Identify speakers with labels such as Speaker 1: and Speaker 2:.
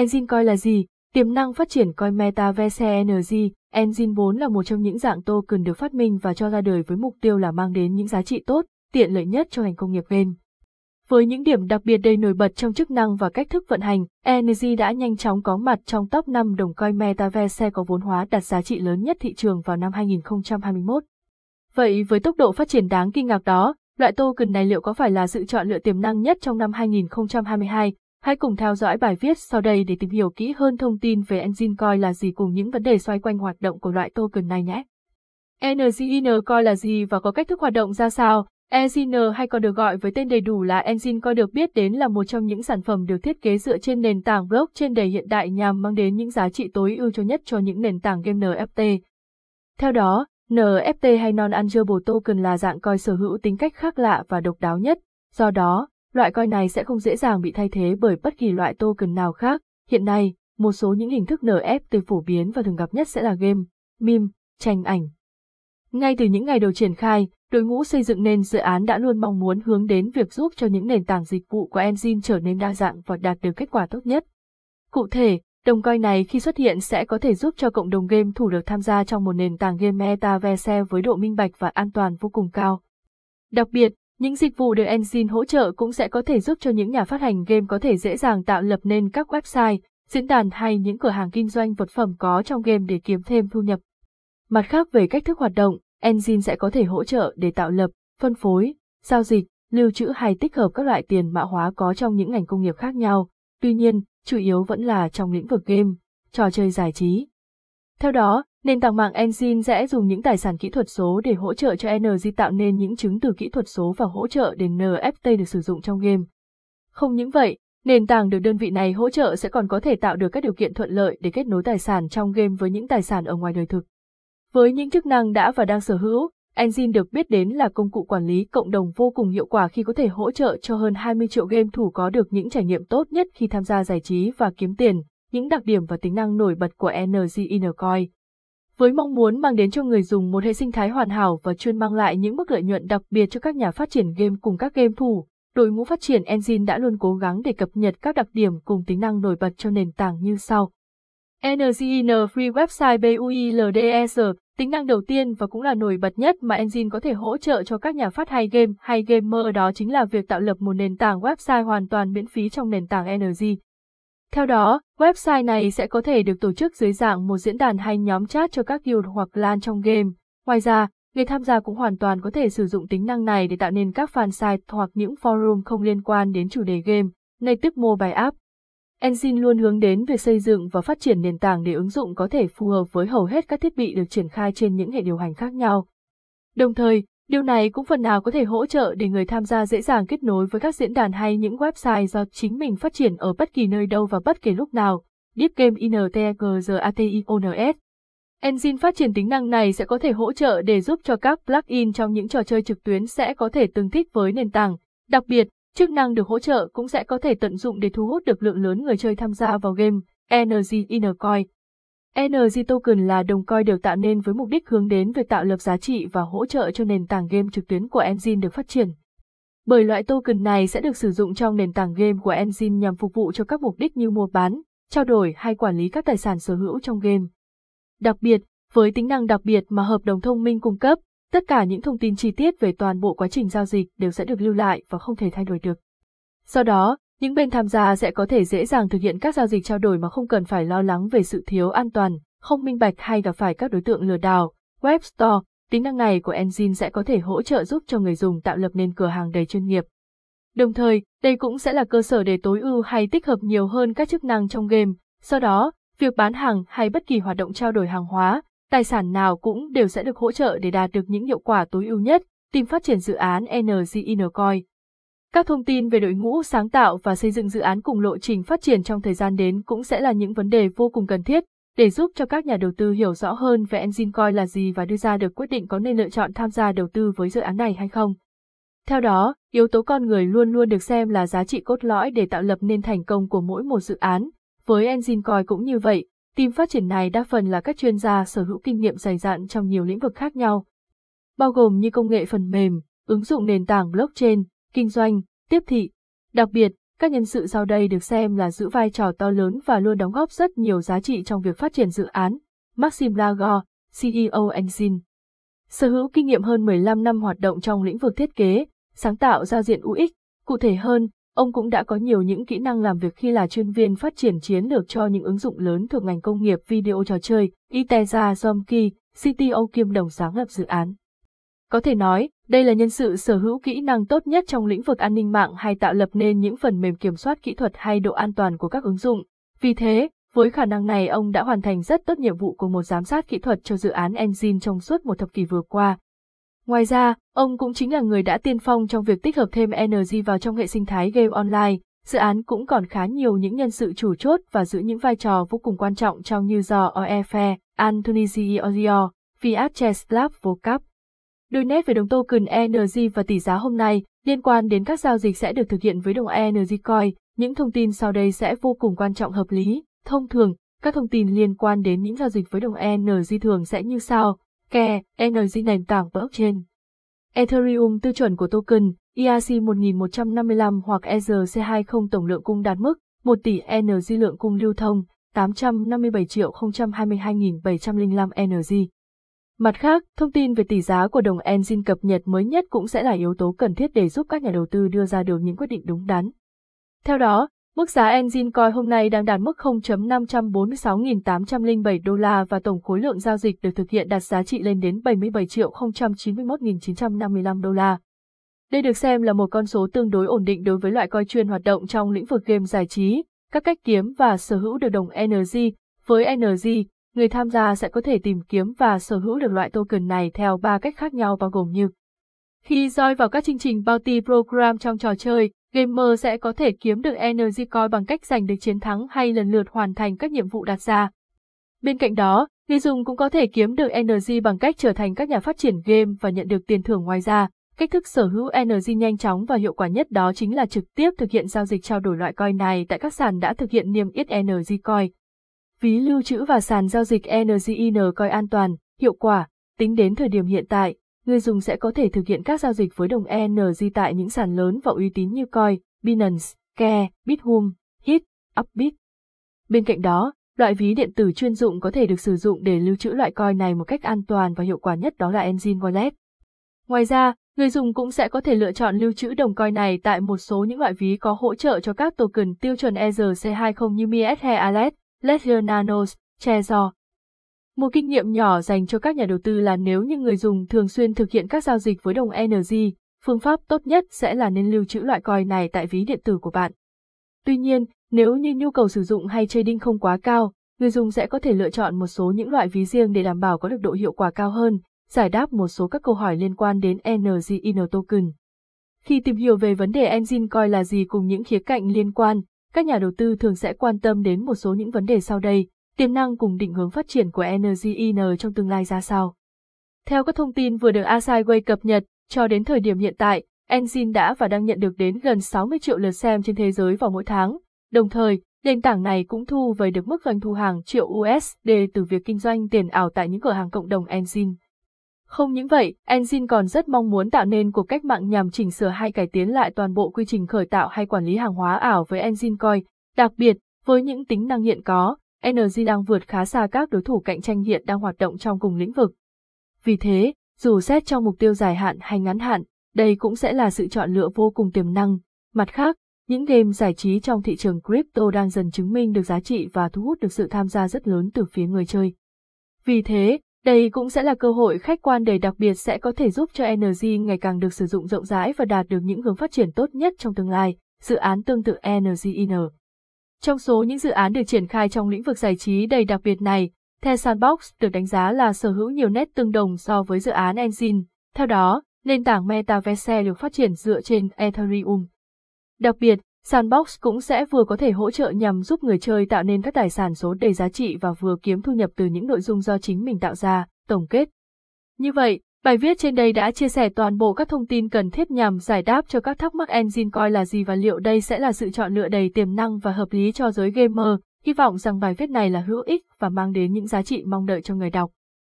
Speaker 1: Engine coi là gì? Tiềm năng phát triển coi Metaverse Energy, Engine vốn là một trong những dạng token được phát minh và cho ra đời với mục tiêu là mang đến những giá trị tốt, tiện lợi nhất cho ngành công nghiệp game. Với những điểm đặc biệt đầy nổi bật trong chức năng và cách thức vận hành, Energy đã nhanh chóng có mặt trong top 5 đồng coin Metaverse có vốn hóa đạt giá trị lớn nhất thị trường vào năm 2021. Vậy với tốc độ phát triển đáng kinh ngạc đó, loại token này liệu có phải là sự chọn lựa tiềm năng nhất trong năm 2022? Hãy cùng theo dõi bài viết sau đây để tìm hiểu kỹ hơn thông tin về Engine Coin là gì cùng những vấn đề xoay quanh hoạt động của loại token này nhé. Engine Coin là gì và có cách thức hoạt động ra sao? Engine hay còn được gọi với tên đầy đủ là Engine Coin được biết đến là một trong những sản phẩm được thiết kế dựa trên nền tảng blockchain đầy hiện đại nhằm mang đến những giá trị tối ưu cho nhất cho những nền tảng game NFT. Theo đó, NFT hay Non-Fungible Token là dạng coin sở hữu tính cách khác lạ và độc đáo nhất, do đó, loại coin này sẽ không dễ dàng bị thay thế bởi bất kỳ loại token nào khác. Hiện nay, một số những hình thức NFT phổ biến và thường gặp nhất sẽ là game, meme, tranh ảnh. Ngay từ những ngày đầu triển khai, đội ngũ xây dựng nên dự án đã luôn mong muốn hướng đến việc giúp cho những nền tảng dịch vụ của Engine trở nên đa dạng và đạt được kết quả tốt nhất. Cụ thể, đồng coin này khi xuất hiện sẽ có thể giúp cho cộng đồng game thủ được tham gia trong một nền tảng game metaverse với độ minh bạch và an toàn vô cùng cao. Đặc biệt, những dịch vụ được Engine hỗ trợ cũng sẽ có thể giúp cho những nhà phát hành game có thể dễ dàng tạo lập nên các website, diễn đàn hay những cửa hàng kinh doanh vật phẩm có trong game để kiếm thêm thu nhập. Mặt khác về cách thức hoạt động, Engine sẽ có thể hỗ trợ để tạo lập, phân phối, giao dịch, lưu trữ hay tích hợp các loại tiền mã hóa có trong những ngành công nghiệp khác nhau, tuy nhiên, chủ yếu vẫn là trong lĩnh vực game, trò chơi giải trí. Theo đó, nền tảng mạng Enjin sẽ dùng những tài sản kỹ thuật số để hỗ trợ cho NG tạo nên những chứng từ kỹ thuật số và hỗ trợ để NFT được sử dụng trong game. Không những vậy, nền tảng được đơn vị này hỗ trợ sẽ còn có thể tạo được các điều kiện thuận lợi để kết nối tài sản trong game với những tài sản ở ngoài đời thực. Với những chức năng đã và đang sở hữu, Engine được biết đến là công cụ quản lý cộng đồng vô cùng hiệu quả khi có thể hỗ trợ cho hơn 20 triệu game thủ có được những trải nghiệm tốt nhất khi tham gia giải trí và kiếm tiền, những đặc điểm và tính năng nổi bật của NG Coin. Với mong muốn mang đến cho người dùng một hệ sinh thái hoàn hảo và chuyên mang lại những mức lợi nhuận đặc biệt cho các nhà phát triển game cùng các game thủ, đội ngũ phát triển engine đã luôn cố gắng để cập nhật các đặc điểm cùng tính năng nổi bật cho nền tảng như sau. NGN Free Website BUILDES, tính năng đầu tiên và cũng là nổi bật nhất mà engine có thể hỗ trợ cho các nhà phát hay game hay gamer đó chính là việc tạo lập một nền tảng website hoàn toàn miễn phí trong nền tảng NG. Theo đó, website này sẽ có thể được tổ chức dưới dạng một diễn đàn hay nhóm chat cho các guild hoặc LAN trong game. Ngoài ra, người tham gia cũng hoàn toàn có thể sử dụng tính năng này để tạo nên các fan site hoặc những forum không liên quan đến chủ đề game, native mobile app. Engine luôn hướng đến việc xây dựng và phát triển nền tảng để ứng dụng có thể phù hợp với hầu hết các thiết bị được triển khai trên những hệ điều hành khác nhau. Đồng thời, điều này cũng phần nào có thể hỗ trợ để người tham gia dễ dàng kết nối với các diễn đàn hay những website do chính mình phát triển ở bất kỳ nơi đâu và bất kỳ lúc nào. Deep Game INTGRATIONS Engine phát triển tính năng này sẽ có thể hỗ trợ để giúp cho các plugin trong những trò chơi trực tuyến sẽ có thể tương thích với nền tảng. Đặc biệt, chức năng được hỗ trợ cũng sẽ có thể tận dụng để thu hút được lượng lớn người chơi tham gia vào game Energy Inner Coin. NG Token là đồng coin được tạo nên với mục đích hướng đến việc tạo lập giá trị và hỗ trợ cho nền tảng game trực tuyến của Engine được phát triển. Bởi loại token này sẽ được sử dụng trong nền tảng game của Engine nhằm phục vụ cho các mục đích như mua bán, trao đổi hay quản lý các tài sản sở hữu trong game. Đặc biệt, với tính năng đặc biệt mà hợp đồng thông minh cung cấp, tất cả những thông tin chi tiết về toàn bộ quá trình giao dịch đều sẽ được lưu lại và không thể thay đổi được. Do đó, những bên tham gia sẽ có thể dễ dàng thực hiện các giao dịch trao đổi mà không cần phải lo lắng về sự thiếu an toàn, không minh bạch hay gặp phải các đối tượng lừa đảo. Web Store, tính năng này của Engine sẽ có thể hỗ trợ giúp cho người dùng tạo lập nên cửa hàng đầy chuyên nghiệp. Đồng thời, đây cũng sẽ là cơ sở để tối ưu hay tích hợp nhiều hơn các chức năng trong game, Sau đó, việc bán hàng hay bất kỳ hoạt động trao đổi hàng hóa, tài sản nào cũng đều sẽ được hỗ trợ để đạt được những hiệu quả tối ưu nhất, tìm phát triển dự án NG Coin các thông tin về đội ngũ sáng tạo và xây dựng dự án cùng lộ trình phát triển trong thời gian đến cũng sẽ là những vấn đề vô cùng cần thiết để giúp cho các nhà đầu tư hiểu rõ hơn về Engine Coin là gì và đưa ra được quyết định có nên lựa chọn tham gia đầu tư với dự án này hay không. Theo đó, yếu tố con người luôn luôn được xem là giá trị cốt lõi để tạo lập nên thành công của mỗi một dự án. Với Engine Coin cũng như vậy, team phát triển này đa phần là các chuyên gia sở hữu kinh nghiệm dày dặn trong nhiều lĩnh vực khác nhau, bao gồm như công nghệ phần mềm, ứng dụng nền tảng blockchain, kinh doanh, tiếp thị. Đặc biệt, các nhân sự sau đây được xem là giữ vai trò to lớn và luôn đóng góp rất nhiều giá trị trong việc phát triển dự án. Maxim Lagor, CEO Engine Sở hữu kinh nghiệm hơn 15 năm hoạt động trong lĩnh vực thiết kế, sáng tạo giao diện UX, cụ thể hơn, ông cũng đã có nhiều những kỹ năng làm việc khi là chuyên viên phát triển chiến lược cho những ứng dụng lớn thuộc ngành công nghiệp video trò chơi, Iteza Zomki, CTO kiêm đồng sáng lập dự án. Có thể nói, đây là nhân sự sở hữu kỹ năng tốt nhất trong lĩnh vực an ninh mạng hay tạo lập nên những phần mềm kiểm soát kỹ thuật hay độ an toàn của các ứng dụng. Vì thế, với khả năng này ông đã hoàn thành rất tốt nhiệm vụ của một giám sát kỹ thuật cho dự án Engine trong suốt một thập kỷ vừa qua. Ngoài ra, ông cũng chính là người đã tiên phong trong việc tích hợp thêm Energy vào trong hệ sinh thái game online. Dự án cũng còn khá nhiều những nhân sự chủ chốt và giữ những vai trò vô cùng quan trọng trong như do Oefe, Anthony Giorgio, Fiat Cheslav Vocap. Đôi nét về đồng token ENG và tỷ giá hôm nay liên quan đến các giao dịch sẽ được thực hiện với đồng ENG Coin. Những thông tin sau đây sẽ vô cùng quan trọng hợp lý. Thông thường, các thông tin liên quan đến những giao dịch với đồng ENG thường sẽ như sau. Ke, ENG nền tảng blockchain. Ethereum tiêu chuẩn của token, ERC 1155 hoặc ERC20 tổng lượng cung đạt mức 1 tỷ ENG lượng cung lưu thông, 857 triệu 022.705 ENG. Mặt khác, thông tin về tỷ giá của đồng Enjin cập nhật mới nhất cũng sẽ là yếu tố cần thiết để giúp các nhà đầu tư đưa ra được những quyết định đúng đắn. Theo đó, mức giá Enjin Coin hôm nay đang đạt mức 0.546.807 đô la và tổng khối lượng giao dịch được thực hiện đạt giá trị lên đến 77 triệu 091.955 đô la. Đây được xem là một con số tương đối ổn định đối với loại coin chuyên hoạt động trong lĩnh vực game giải trí, các cách kiếm và sở hữu được đồng NG. Với NG, người tham gia sẽ có thể tìm kiếm và sở hữu được loại token này theo ba cách khác nhau bao gồm như Khi roi vào các chương trình bounty program trong trò chơi, gamer sẽ có thể kiếm được energy coin bằng cách giành được chiến thắng hay lần lượt hoàn thành các nhiệm vụ đặt ra. Bên cạnh đó, người dùng cũng có thể kiếm được energy bằng cách trở thành các nhà phát triển game và nhận được tiền thưởng ngoài ra. Cách thức sở hữu energy nhanh chóng và hiệu quả nhất đó chính là trực tiếp thực hiện giao dịch trao đổi loại coin này tại các sàn đã thực hiện niêm yết energy coin ví lưu trữ và sàn giao dịch NGIN coi an toàn, hiệu quả. Tính đến thời điểm hiện tại, người dùng sẽ có thể thực hiện các giao dịch với đồng NG tại những sàn lớn và uy tín như Coin, Binance, Ke, Bithum, Hit, Upbit. Bên cạnh đó, loại ví điện tử chuyên dụng có thể được sử dụng để lưu trữ loại coin này một cách an toàn và hiệu quả nhất đó là Engine Wallet. Ngoài ra, người dùng cũng sẽ có thể lựa chọn lưu trữ đồng coin này tại một số những loại ví có hỗ trợ cho các token tiêu chuẩn ERC20 như MIET hay Alet, Ledger Nanos, Một kinh nghiệm nhỏ dành cho các nhà đầu tư là nếu như người dùng thường xuyên thực hiện các giao dịch với đồng NG, phương pháp tốt nhất sẽ là nên lưu trữ loại coin này tại ví điện tử của bạn. Tuy nhiên, nếu như nhu cầu sử dụng hay trading không quá cao, người dùng sẽ có thể lựa chọn một số những loại ví riêng để đảm bảo có được độ hiệu quả cao hơn, giải đáp một số các câu hỏi liên quan đến Ngin Token. Khi tìm hiểu về vấn đề Engine Coin là gì cùng những khía cạnh liên quan, các nhà đầu tư thường sẽ quan tâm đến một số những vấn đề sau đây, tiềm năng cùng định hướng phát triển của Ngin trong tương lai ra sao. Theo các thông tin vừa được Asaiway cập nhật, cho đến thời điểm hiện tại, Enzin đã và đang nhận được đến gần 60 triệu lượt xem trên thế giới vào mỗi tháng. Đồng thời, nền tảng này cũng thu về được mức doanh thu hàng triệu USD từ việc kinh doanh tiền ảo tại những cửa hàng cộng đồng Enzin. Không những vậy, Enzin còn rất mong muốn tạo nên cuộc cách mạng nhằm chỉnh sửa hay cải tiến lại toàn bộ quy trình khởi tạo hay quản lý hàng hóa ảo với Enzin Coin. Đặc biệt, với những tính năng hiện có, Energy đang vượt khá xa các đối thủ cạnh tranh hiện đang hoạt động trong cùng lĩnh vực. Vì thế, dù xét trong mục tiêu dài hạn hay ngắn hạn, đây cũng sẽ là sự chọn lựa vô cùng tiềm năng. Mặt khác, những game giải trí trong thị trường crypto đang dần chứng minh được giá trị và thu hút được sự tham gia rất lớn từ phía người chơi. Vì thế, đây cũng sẽ là cơ hội khách quan đầy đặc biệt sẽ có thể giúp cho NG ngày càng được sử dụng rộng rãi và đạt được những hướng phát triển tốt nhất trong tương lai, dự án tương tự NGIN. Trong số những dự án được triển khai trong lĩnh vực giải trí đầy đặc biệt này, The Sandbox được đánh giá là sở hữu nhiều nét tương đồng so với dự án Engine. Theo đó, nền tảng Metaverse được phát triển dựa trên Ethereum. Đặc biệt, Sandbox cũng sẽ vừa có thể hỗ trợ nhằm giúp người chơi tạo nên các tài sản số đầy giá trị và vừa kiếm thu nhập từ những nội dung do chính mình tạo ra, tổng kết. Như vậy, bài viết trên đây đã chia sẻ toàn bộ các thông tin cần thiết nhằm giải đáp cho các thắc mắc engine coi là gì và liệu đây sẽ là sự chọn lựa đầy tiềm năng và hợp lý cho giới gamer. Hy vọng rằng bài viết này là hữu ích và mang đến những giá trị mong đợi cho người đọc.